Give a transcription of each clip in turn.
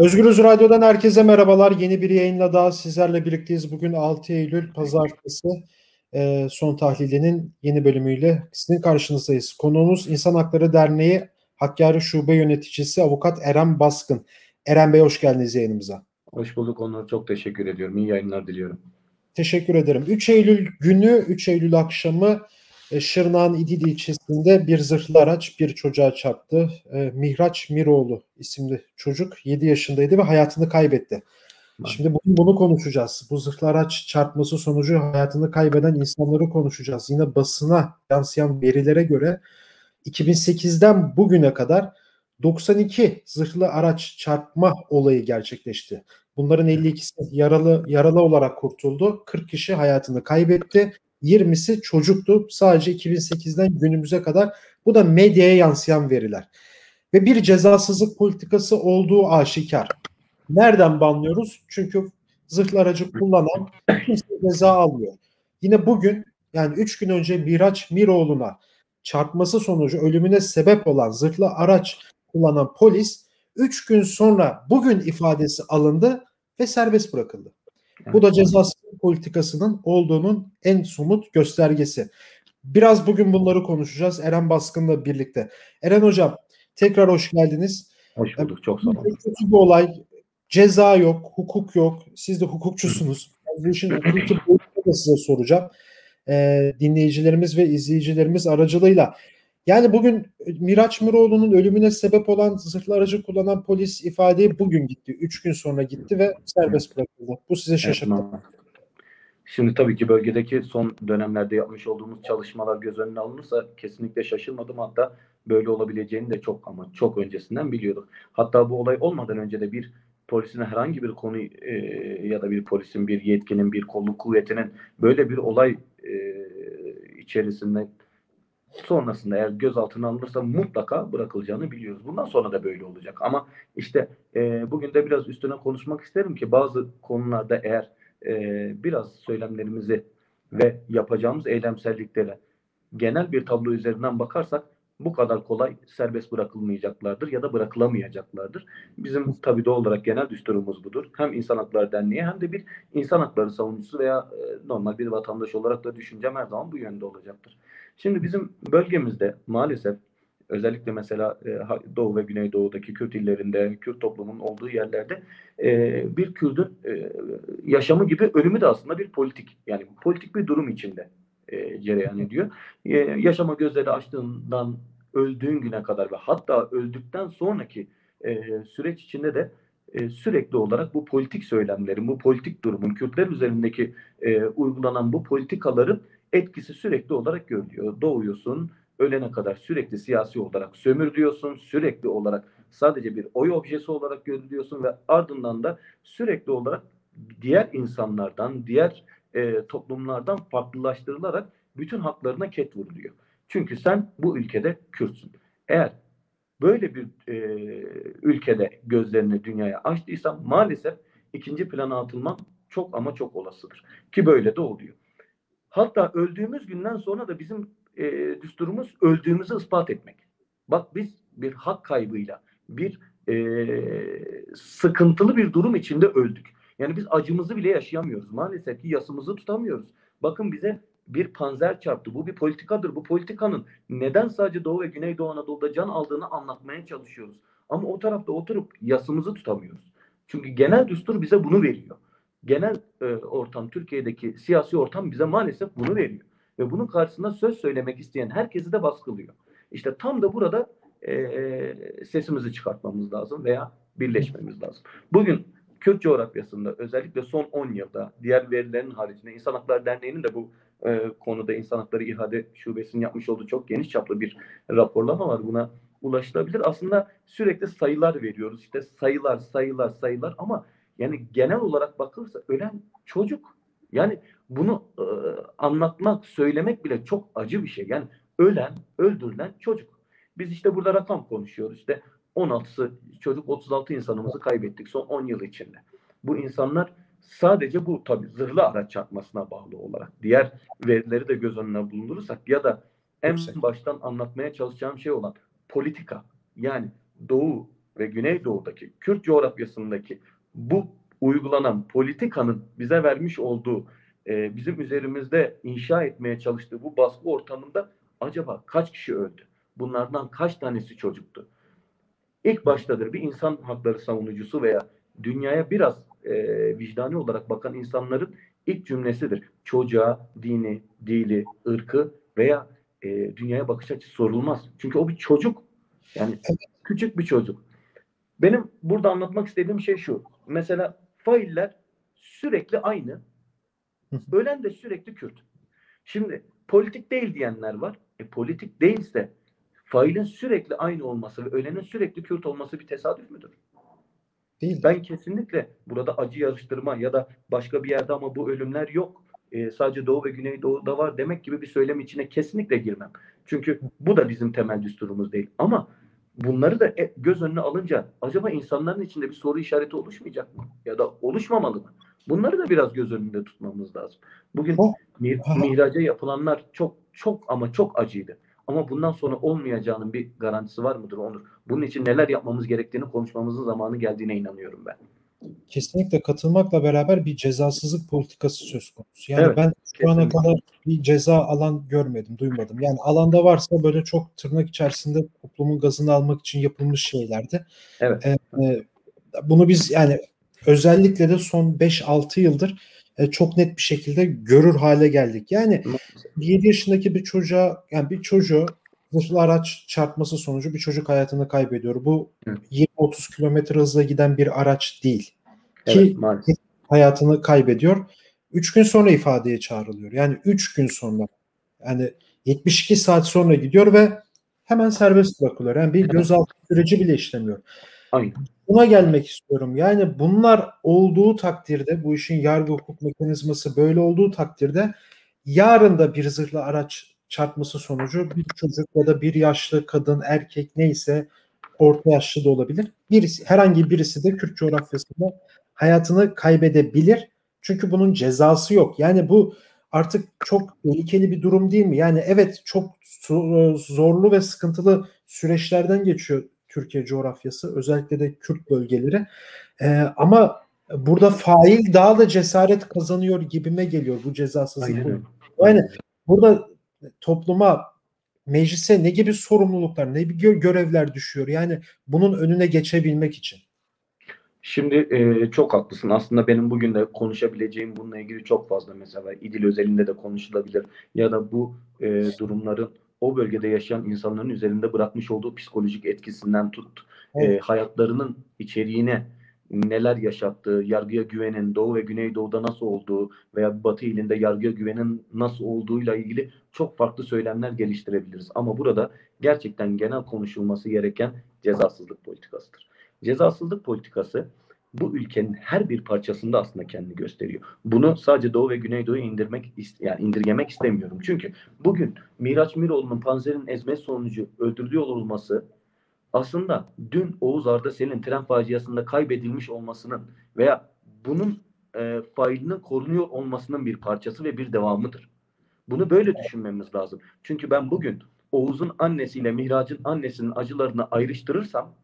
Özgürüz Radyo'dan herkese merhabalar. Yeni bir yayınla daha sizlerle birlikteyiz. Bugün 6 Eylül Pazartesi e, son tahlilinin yeni bölümüyle sizin karşınızdayız. Konuğumuz İnsan Hakları Derneği Hakkari Şube Yöneticisi Avukat Eren Baskın. Eren Bey hoş geldiniz yayınımıza. Hoş bulduk Onur. Çok teşekkür ediyorum. İyi yayınlar diliyorum. Teşekkür ederim. 3 Eylül günü, 3 Eylül akşamı e, Şırnak'ın İdil ilçesinde bir zırhlı araç bir çocuğa çarptı. E, Mihraç Miroğlu isimli çocuk 7 yaşındaydı ve hayatını kaybetti. Şimdi bugün bunu konuşacağız. Bu zırhlı araç çarpması sonucu hayatını kaybeden insanları konuşacağız. Yine basına yansıyan verilere göre 2008'den bugüne kadar 92 zırhlı araç çarpma olayı gerçekleşti. Bunların 52'si yaralı yaralı olarak kurtuldu. 40 kişi hayatını kaybetti. 20'si çocuktu. Sadece 2008'den günümüze kadar. Bu da medyaya yansıyan veriler. Ve bir cezasızlık politikası olduğu aşikar. Nereden banlıyoruz? Çünkü zırhlı aracı kullanan kimse ceza almıyor. Yine bugün yani 3 gün önce Miraç Miroğlu'na çarpması sonucu ölümüne sebep olan zırhlı araç kullanan polis 3 gün sonra bugün ifadesi alındı ve serbest bırakıldı. Bu da cezasız politikasının olduğunun en somut göstergesi. Biraz bugün bunları konuşacağız Eren Baskın'la birlikte. Eren Hocam tekrar hoş geldiniz. Hoş bulduk. Çok sağ olun. Kötü bir olay. Ceza yok, hukuk yok. Siz de hukukçusunuz. Bu işin hukuki boyutunu da size soracağım. Ee, dinleyicilerimiz ve izleyicilerimiz aracılığıyla. Yani bugün Miraç Miroğlu'nun ölümüne sebep olan zırhlı aracı kullanan polis ifadeyi bugün gitti. Üç gün sonra gitti ve serbest bırakıldı. Bu size şaşırttı. Evet, Şimdi tabii ki bölgedeki son dönemlerde yapmış olduğumuz çalışmalar göz önüne alınırsa kesinlikle şaşırmadım. Hatta böyle olabileceğini de çok ama çok öncesinden biliyorduk. Hatta bu olay olmadan önce de bir polisin herhangi bir konu e, ya da bir polisin, bir yetkinin, bir kolluk kuvvetinin böyle bir olay e, içerisinde sonrasında eğer gözaltına alınırsa mutlaka bırakılacağını biliyoruz. Bundan sonra da böyle olacak. Ama işte e, bugün de biraz üstüne konuşmak isterim ki bazı konularda eğer e, biraz söylemlerimizi ve yapacağımız eylemselliklere genel bir tablo üzerinden bakarsak bu kadar kolay serbest bırakılmayacaklardır ya da bırakılamayacaklardır. Bizim tabii doğal olarak genel düsturumuz budur. Hem İnsan Hakları Derneği hem de bir insan hakları savunucusu veya e, normal bir vatandaş olarak da düşüncem her zaman bu yönde olacaktır. Şimdi bizim bölgemizde maalesef özellikle mesela e, Doğu ve Güneydoğu'daki Kürt illerinde, Kürt toplumunun olduğu yerlerde e, bir Kürt'ün e, yaşamı gibi ölümü de aslında bir politik yani politik bir durum içinde e, cereyan ediyor. E, yaşama gözleri açtığından öldüğün güne kadar ve hatta öldükten sonraki e, süreç içinde de e, sürekli olarak bu politik söylemlerin, bu politik durumun, Kürtler üzerindeki e, uygulanan bu politikaların etkisi sürekli olarak görülüyor. Doğuyorsun, ölene kadar sürekli siyasi olarak sömürülüyorsun, sürekli olarak sadece bir oy objesi olarak görülüyorsun ve ardından da sürekli olarak diğer insanlardan, diğer e, toplumlardan farklılaştırılarak bütün haklarına ket vuruluyor. Çünkü sen bu ülkede Kürtsün. Eğer böyle bir e, ülkede gözlerini dünyaya açtıysan maalesef ikinci plana atılman çok ama çok olasıdır. Ki böyle de oluyor. Hatta öldüğümüz günden sonra da bizim e, düsturumuz öldüğümüzü ispat etmek. Bak biz bir hak kaybıyla, bir e, sıkıntılı bir durum içinde öldük. Yani biz acımızı bile yaşayamıyoruz. Maalesef ki yasımızı tutamıyoruz. Bakın bize bir panzer çarptı. Bu bir politikadır. Bu politikanın neden sadece Doğu ve Güneydoğu Anadolu'da can aldığını anlatmaya çalışıyoruz. Ama o tarafta oturup yasımızı tutamıyoruz. Çünkü genel düstur bize bunu veriyor. Genel e, ortam, Türkiye'deki siyasi ortam bize maalesef bunu veriyor. Ve bunun karşısında söz söylemek isteyen herkesi de baskılıyor. İşte tam da burada e, e sesimizi çıkartmamız lazım veya birleşmemiz lazım. Bugün Kürt coğrafyasında özellikle son 10 yılda diğer verilerin haricinde İnsan Hakları Derneği'nin de bu e, konuda İnsan Hakları İhade Şubesi'nin yapmış olduğu çok geniş çaplı bir raporlama var. Buna ulaşılabilir. Aslında sürekli sayılar veriyoruz. İşte sayılar, sayılar, sayılar ama yani genel olarak bakılırsa ölen çocuk. Yani bunu e, anlatmak, söylemek bile çok acı bir şey. Yani ölen, öldürülen çocuk. Biz işte burada rakam konuşuyoruz. İşte 16'sı çocuk 36 insanımızı kaybettik son 10 yıl içinde. Bu insanlar sadece bu tabi zırhlı araç çarpmasına bağlı olarak diğer verileri de göz önüne bulundurursak ya da en Yüksek. baştan anlatmaya çalışacağım şey olan politika yani Doğu ve Güneydoğu'daki Kürt coğrafyasındaki bu uygulanan politikanın bize vermiş olduğu e, bizim üzerimizde inşa etmeye çalıştığı bu baskı ortamında acaba kaç kişi öldü? Bunlardan kaç tanesi çocuktu? İlk baştadır bir insan hakları savunucusu veya dünyaya biraz e, vicdani olarak bakan insanların ilk cümlesidir. Çocuğa dini, dili, ırkı veya e, dünyaya bakış açısı sorulmaz. Çünkü o bir çocuk. Yani küçük bir çocuk. Benim burada anlatmak istediğim şey şu. Mesela failler sürekli aynı. Ölen de sürekli Kürt. Şimdi politik değil diyenler var. E politik değilse failin sürekli aynı olması ve ölenin sürekli Kürt olması bir tesadüf müdür? Değil. Ben kesinlikle burada acı yarıştırma ya da başka bir yerde ama bu ölümler yok. E, sadece Doğu ve Güneydoğu'da var demek gibi bir söylem içine kesinlikle girmem. Çünkü bu da bizim temel düsturumuz değil. Ama bunları da e, göz önüne alınca acaba insanların içinde bir soru işareti oluşmayacak mı? Ya da oluşmamalı mı? Bunları da biraz göz önünde tutmamız lazım. Bugün Aha. mihraca yapılanlar çok çok ama çok acıydı. Ama bundan sonra olmayacağının bir garantisi var mıdır Onur? Bunun için neler yapmamız gerektiğini konuşmamızın zamanı geldiğine inanıyorum ben. Kesinlikle katılmakla beraber bir cezasızlık politikası söz konusu. Yani Evet, ben şu ana kesinlikle. kadar bir ceza alan görmedim, duymadım. Yani alanda varsa böyle çok tırnak içerisinde toplumun gazını almak için yapılmış şeylerdi. Evet. Ee, e, bunu biz yani özellikle de son 5-6 yıldır e, çok net bir şekilde görür hale geldik. Yani 7 yaşındaki bir çocuğa yani bir çocuğu zırhlı araç çarpması sonucu bir çocuk hayatını kaybediyor. Bu Hı. 20-30 kilometre hızla giden bir araç değil. Evet, Ki maalesef. hayatını kaybediyor. 3 gün sonra ifadeye çağrılıyor. Yani 3 gün sonra. Yani 72 saat sonra gidiyor ve hemen serbest bırakılıyor. Yani bir Evet. gözaltı süreci bile işlemiyor. Aynen. Buna gelmek istiyorum. Yani bunlar olduğu takdirde bu işin yargı hukuk mekanizması böyle olduğu takdirde yarın da bir zırhlı araç çarpması sonucu bir çocuk ya da bir yaşlı kadın erkek neyse orta yaşlı da olabilir. Birisi, herhangi birisi de Kürt coğrafyasında hayatını kaybedebilir. Çünkü bunun cezası yok. Yani bu artık çok tehlikeli bir durum değil mi? Yani evet çok zo- zorlu ve sıkıntılı süreçlerden geçiyor Türkiye coğrafyası. Özellikle de Kürt bölgeleri. Ee, ama burada fail daha da cesaret kazanıyor gibime geliyor bu cezasızlık. Aynen. Yani burada topluma, meclise ne gibi sorumluluklar, ne gibi gö- görevler düşüyor? Yani bunun önüne geçebilmek için. Şimdi e, çok haklısın. Aslında benim bugün de konuşabileceğim bununla ilgili çok fazla mesela İdil özelinde de konuşulabilir. Ya da bu e, durumların o bölgede yaşayan insanların üzerinde bırakmış olduğu psikolojik etkisinden tut. E, Evet. hayatlarının içeriğine neler yaşattığı, yargıya güvenin Doğu ve Güneydoğu'da nasıl olduğu veya Batı ilinde yargıya güvenin nasıl olduğuyla ilgili çok farklı söylemler geliştirebiliriz. Ama burada gerçekten genel konuşulması gereken cezasızlık politikasıdır. Cezasızlık politikası bu ülkenin her bir parçasında aslında kendini gösteriyor. Bunu sadece Doğu ve Güneydoğu'ya indirmek yani indirgemek istemiyorum. Çünkü bugün Miraç Miroğlu'nun Panzer'in ezmesi sonucu öldürülüyor olması aslında dün Oğuz Arda Sel'in tren faciasında kaybedilmiş olmasının veya bunun e, failinin korunuyor olmasının bir parçası ve bir devamıdır. Bunu böyle düşünmemiz lazım. Çünkü ben bugün Oğuz'un annesiyle Mihraç'ın annesinin acılarını ayrıştırırsam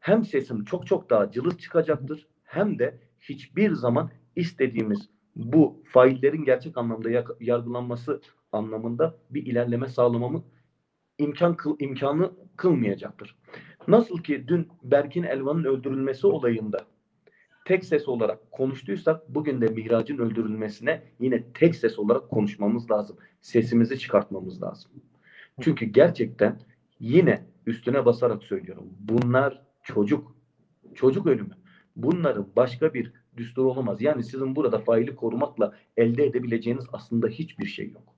hem sesim çok çok daha cılız çıkacaktır hem de hiçbir zaman istediğimiz bu faillerin gerçek anlamda yargılanması anlamında bir ilerleme sağlamamı imkan kıl, imkanı kılmayacaktır. Nasıl ki dün Berkin Elvan'ın öldürülmesi olayında tek ses olarak konuştuysak bugün de Mihraç'ın öldürülmesine yine tek ses olarak konuşmamız lazım. Sesimizi çıkartmamız lazım. Çünkü gerçekten yine üstüne basarak söylüyorum. Bunlar çocuk. Çocuk ölümü. Bunların başka bir düstur olamaz. Yani sizin burada faili korumakla elde edebileceğiniz aslında hiçbir şey yok.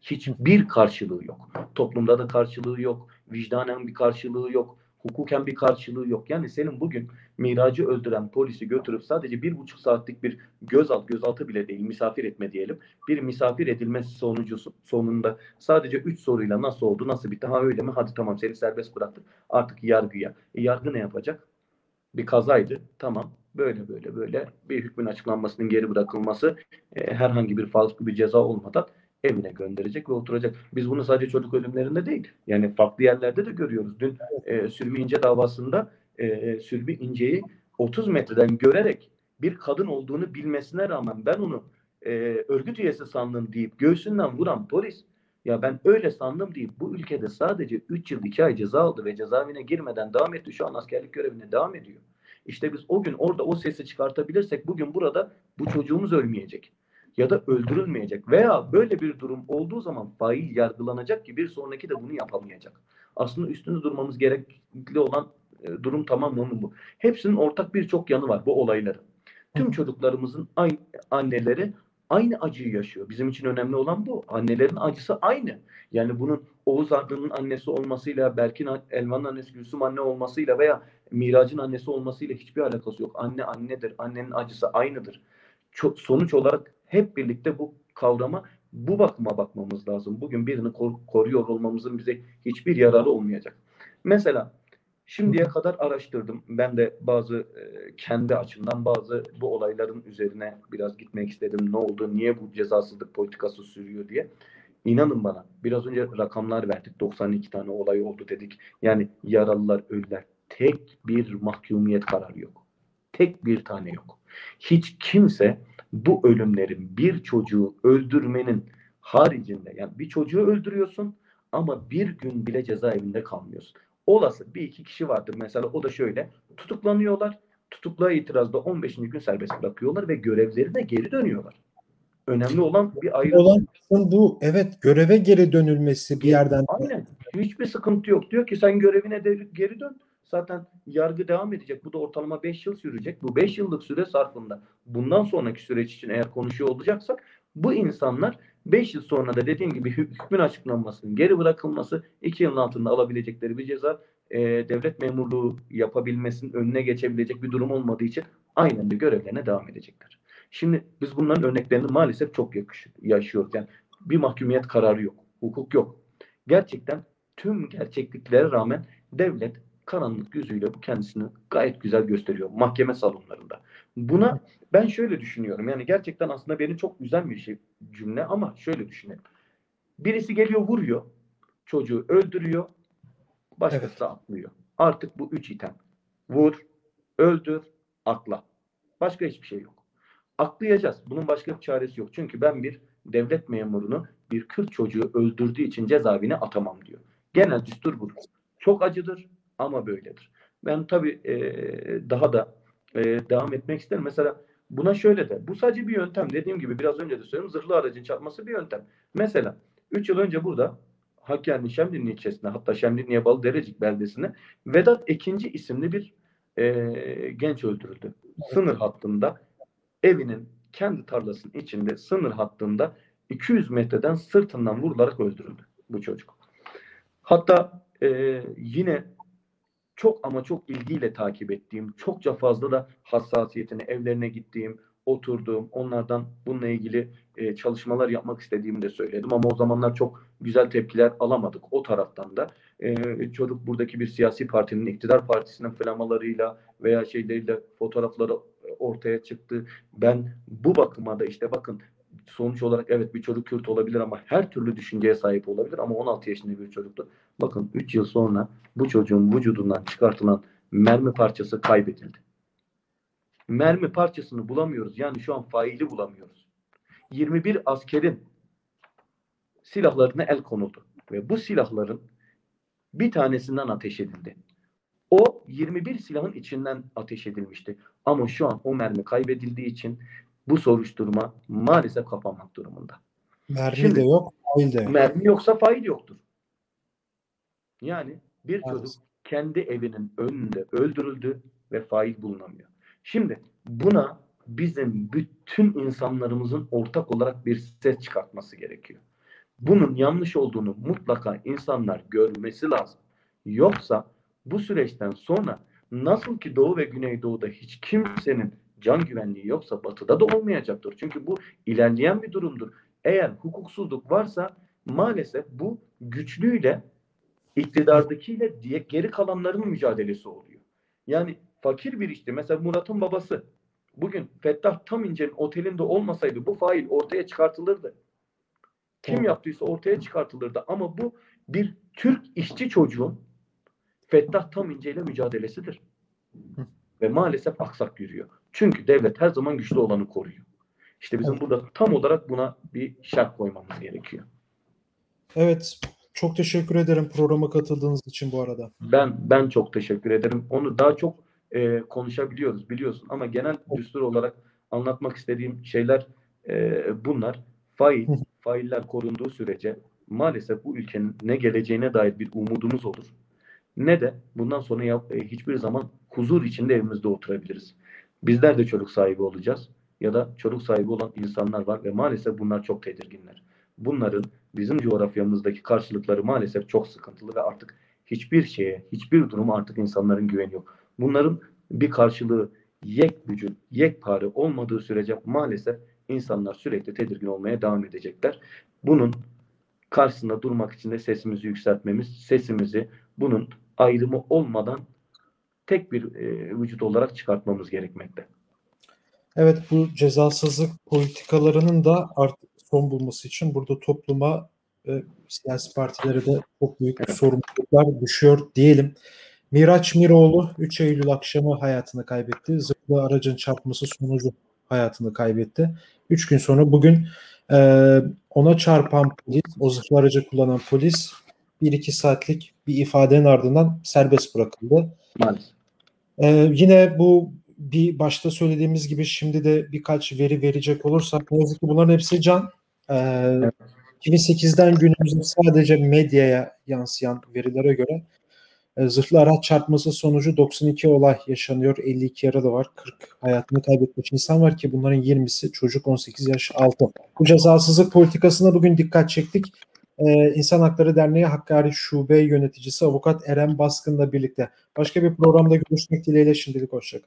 Hiçbir karşılığı yok. Toplumda da karşılığı yok. Vicdanen bir karşılığı yok. Hukuken bir karşılığı yok. Yani senin bugün Miracı öldüren polisi götürüp sadece bir buçuk saatlik bir gözalt, gözaltı bile değil misafir etme diyelim. Bir misafir edilmesi sonucu sonunda sadece üç soruyla nasıl oldu, nasıl bitti, ha öyle mi, hadi tamam seni serbest bıraktık artık yargıya. E, yargı ne yapacak? Bir kazaydı, tamam böyle böyle böyle bir hükmün açıklanmasının geri bırakılması e, herhangi bir farklı bir ceza olmadan evine gönderecek ve oturacak. Biz bunu sadece çocuk ölümlerinde değil, yani farklı yerlerde de görüyoruz. Dün e, Sürvi İnce davasında e, Sülbi İnce'yi 30 metreden görerek bir kadın olduğunu bilmesine rağmen ben onu e, örgüt üyesi sandım deyip göğsünden vuran polis ya ben öyle sandım deyip bu ülkede sadece 3 yıl 2 ay ceza aldı ve cezaevine girmeden devam etti. Şu an askerlik görevine devam ediyor. İşte biz o gün orada o sesi çıkartabilirsek bugün burada bu çocuğumuz ölmeyecek ya da öldürülmeyecek veya böyle bir durum olduğu zaman fail yargılanacak ki bir sonraki de bunu yapamayacak. Aslında üstünde durmamız gerekli olan e, durum tamamen bu. Hepsinin ortak birçok yanı var bu olayların. Tüm çocuklarımızın aynı anneleri aynı acıyı yaşıyor. Bizim için önemli olan bu. Annelerin acısı aynı. Yani bunun Oğuz Arda'nın annesi olmasıyla, Berkin Elvan'ın annesi Gülsüm anne olmasıyla veya Mirac'ın annesi olmasıyla hiçbir alakası yok. Anne annedir. Annenin acısı aynıdır. Çok, sonuç olarak hep birlikte bu kavrama bu bakıma bakmamız lazım. Bugün birini kor- koruyor olmamızın bize hiçbir yararı olmayacak. Mesela şimdiye kadar araştırdım. Ben de bazı e, kendi açımdan bazı bu olayların üzerine biraz gitmek istedim. Ne oldu? Niye bu cezasızlık politikası sürüyor diye. İnanın bana biraz önce rakamlar verdik. 92 tane olay oldu dedik. Yani yaralılar, ölüler. Tek bir mahkumiyet kararı yok. Tek bir tane yok. Hiç kimse bu ölümlerin bir çocuğu öldürmenin haricinde yani bir çocuğu öldürüyorsun ama bir gün bile cezaevinde kalmıyorsun. Olası bir iki kişi vardır mesela o da şöyle tutuklanıyorlar. Tutukluğa itirazda 15. gün serbest bırakıyorlar ve görevlerine geri dönüyorlar. Önemli olan bir ayrı. Olan bu. Evet göreve geri dönülmesi bir yerden. Aynen. Hiçbir sıkıntı yok. Diyor ki sen görevine de geri dön. Zaten yargı devam edecek. Bu da ortalama 5 yıl sürecek. Bu 5 yıllık süre sarfında bundan sonraki süreç için eğer konuşuyor olacaksak bu insanlar 5 yıl sonra da dediğim gibi hükmün açıklanmasının geri bırakılması 2 yılın altında alabilecekleri bir ceza e, devlet memurluğu yapabilmesinin önüne geçebilecek bir durum olmadığı için aynen de görevlerine devam edecekler. Şimdi biz bunların örneklerini maalesef çok yaşıyoruz. Yani bir mahkumiyet kararı yok. Hukuk yok. Gerçekten tüm gerçekliklere rağmen devlet karanlık yüzüyle bu kendisini gayet güzel gösteriyor mahkeme salonlarında. Buna ben şöyle düşünüyorum. Yani gerçekten aslında beni çok güzel bir şey cümle ama şöyle düşünelim. Birisi geliyor vuruyor. Çocuğu öldürüyor. Başkası evet. atlıyor. Artık bu üç item. Vur, öldür, akla. Başka hiçbir şey yok. Aklayacağız. Bunun başka bir çaresi yok. Çünkü ben bir devlet memurunu bir Kürt çocuğu öldürdüğü için cezaevine atamam diyor. Genel düstur budur. Çok acıdır ama böyledir. Ben tabii e, daha da e, devam etmek isterim. Mesela buna şöyle de. Bu sadece bir yöntem. Dediğim gibi biraz önce de söyledim. Zırhlı aracın çarpması bir yöntem. Mesela 3 yıl önce burada Hakkari'nin Şemdinli ilçesinde hatta Şemdinli'ye bağlı Derecik beldesinde Vedat Ekinci isimli bir e, genç öldürüldü. Sınır hattında evinin kendi tarlasının içinde sınır hattında 200 metreden sırtından vurularak öldürüldü bu çocuk. Hatta e, yine çok ama çok ilgiyle takip ettiğim, çokça fazla da hassasiyetini evlerine gittiğim, oturduğum, onlardan bununla ilgili e, çalışmalar yapmak istediğimi de söyledim. Ama o zamanlar çok güzel tepkiler alamadık o taraftan da. E, çocuk buradaki bir siyasi partinin, iktidar partisinin flamalarıyla veya şeyleriyle fotoğrafları ortaya çıktı. Ben bu bakıma da işte bakın sonuç olarak evet bir çocuk Kürt olabilir ama her türlü düşünceye sahip olabilir ama 16 yaşında bir çocuktu. Bakın 3 yıl sonra bu çocuğun vücudundan çıkartılan mermi parçası kaybedildi. Mermi parçasını bulamıyoruz. Yani şu an faili bulamıyoruz. 21 askerin silahlarına el konuldu. Ve bu silahların bir tanesinden ateş edildi. O 21 silahın içinden ateş edilmişti. Ama şu an o mermi kaybedildiği için bu soruşturma maalesef kapanmak durumunda. Mermi Şimdi, de yok, fail de yok. Mermi yoksa fail yoktur. Yani bir maalesef. çocuk kendi evinin önünde öldürüldü ve fail bulunamıyor. Şimdi buna bizim bütün insanlarımızın ortak olarak bir ses çıkartması gerekiyor. Bunun yanlış olduğunu mutlaka insanlar görmesi lazım. Yoksa bu süreçten sonra nasıl ki Doğu ve Güneydoğu'da hiç kimsenin can güvenliği yoksa batıda da olmayacaktır. Çünkü bu ilerleyen bir durumdur. Eğer hukuksuzluk varsa maalesef bu güçlüyle iktidardakiyle diye geri kalanların mücadelesi oluyor. Yani fakir bir işte mesela Murat'ın babası bugün Fettah Tam İnce'nin otelinde olmasaydı bu fail ortaya çıkartılırdı. Kim yaptıysa ortaya çıkartılırdı ama bu bir Türk işçi çocuğun Fettah Tam İnce ile mücadelesidir. ve maalesef aksak yürüyor. Çünkü devlet her zaman güçlü olanı koruyor. İşte bizim burada tam olarak buna bir şart koymamız gerekiyor. Evet. Çok teşekkür ederim programa katıldığınız için bu arada. Ben ben çok teşekkür ederim. Onu daha çok e, konuşabiliyoruz biliyorsun ama genel düstur olarak anlatmak istediğim şeyler e, bunlar. Fail, failler korunduğu sürece maalesef bu ülkenin ne geleceğine dair bir umudumuz olur. Ne de bundan sonra yap, e, hiçbir zaman huzur içinde evimizde oturabiliriz. Bizler de çocuk sahibi olacağız ya da çocuk sahibi olan insanlar var ve maalesef bunlar çok tedirginler. Bunların bizim coğrafyamızdaki karşılıkları maalesef çok sıkıntılı ve artık hiçbir şeye, hiçbir duruma artık insanların güveni yok. Bunların bir karşılığı yek vücut, yekpare olmadığı sürece maalesef insanlar sürekli tedirgin olmaya devam edecekler. Bunun karşısında durmak için de sesimizi yükseltmemiz, sesimizi bunun ayrımı olmadan tek bir e, vücut olarak çıkartmamız gerekmekte. Evet bu cezasızlık politikalarının da artık son bulması için burada topluma ve siyasi partilere de çok büyük Evet. sorumluluklar düşüyor diyelim. Miraç Miroğlu 3 Eylül akşamı hayatını kaybetti. Zırhlı aracın çarpması sonucu hayatını kaybetti. 3 gün sonra bugün e, ona çarpan polis, o zırhlı aracı kullanan polis 1-2 saatlik bir ifadenin ardından serbest bırakıldı. Maalesef. Ee, yine bu bir başta söylediğimiz gibi şimdi de birkaç veri verecek olursak ne yazık ki bunların hepsi can. Ee, 2008'den günümüze sadece medyaya yansıyan verilere göre e, zırhlı araç çarpması sonucu 92 olay yaşanıyor. 52 yaralı var. 40 hayatını kaybetmiş insan var ki bunların 20'si çocuk 18 yaş altı. Bu cezasızlık politikasına bugün dikkat çektik. Ee, İnsan Hakları Derneği Hakkari Şube Yöneticisi Avukat Eren Baskın'la birlikte. Başka bir programda görüşmek dileğiyle şimdilik hoşçakalın.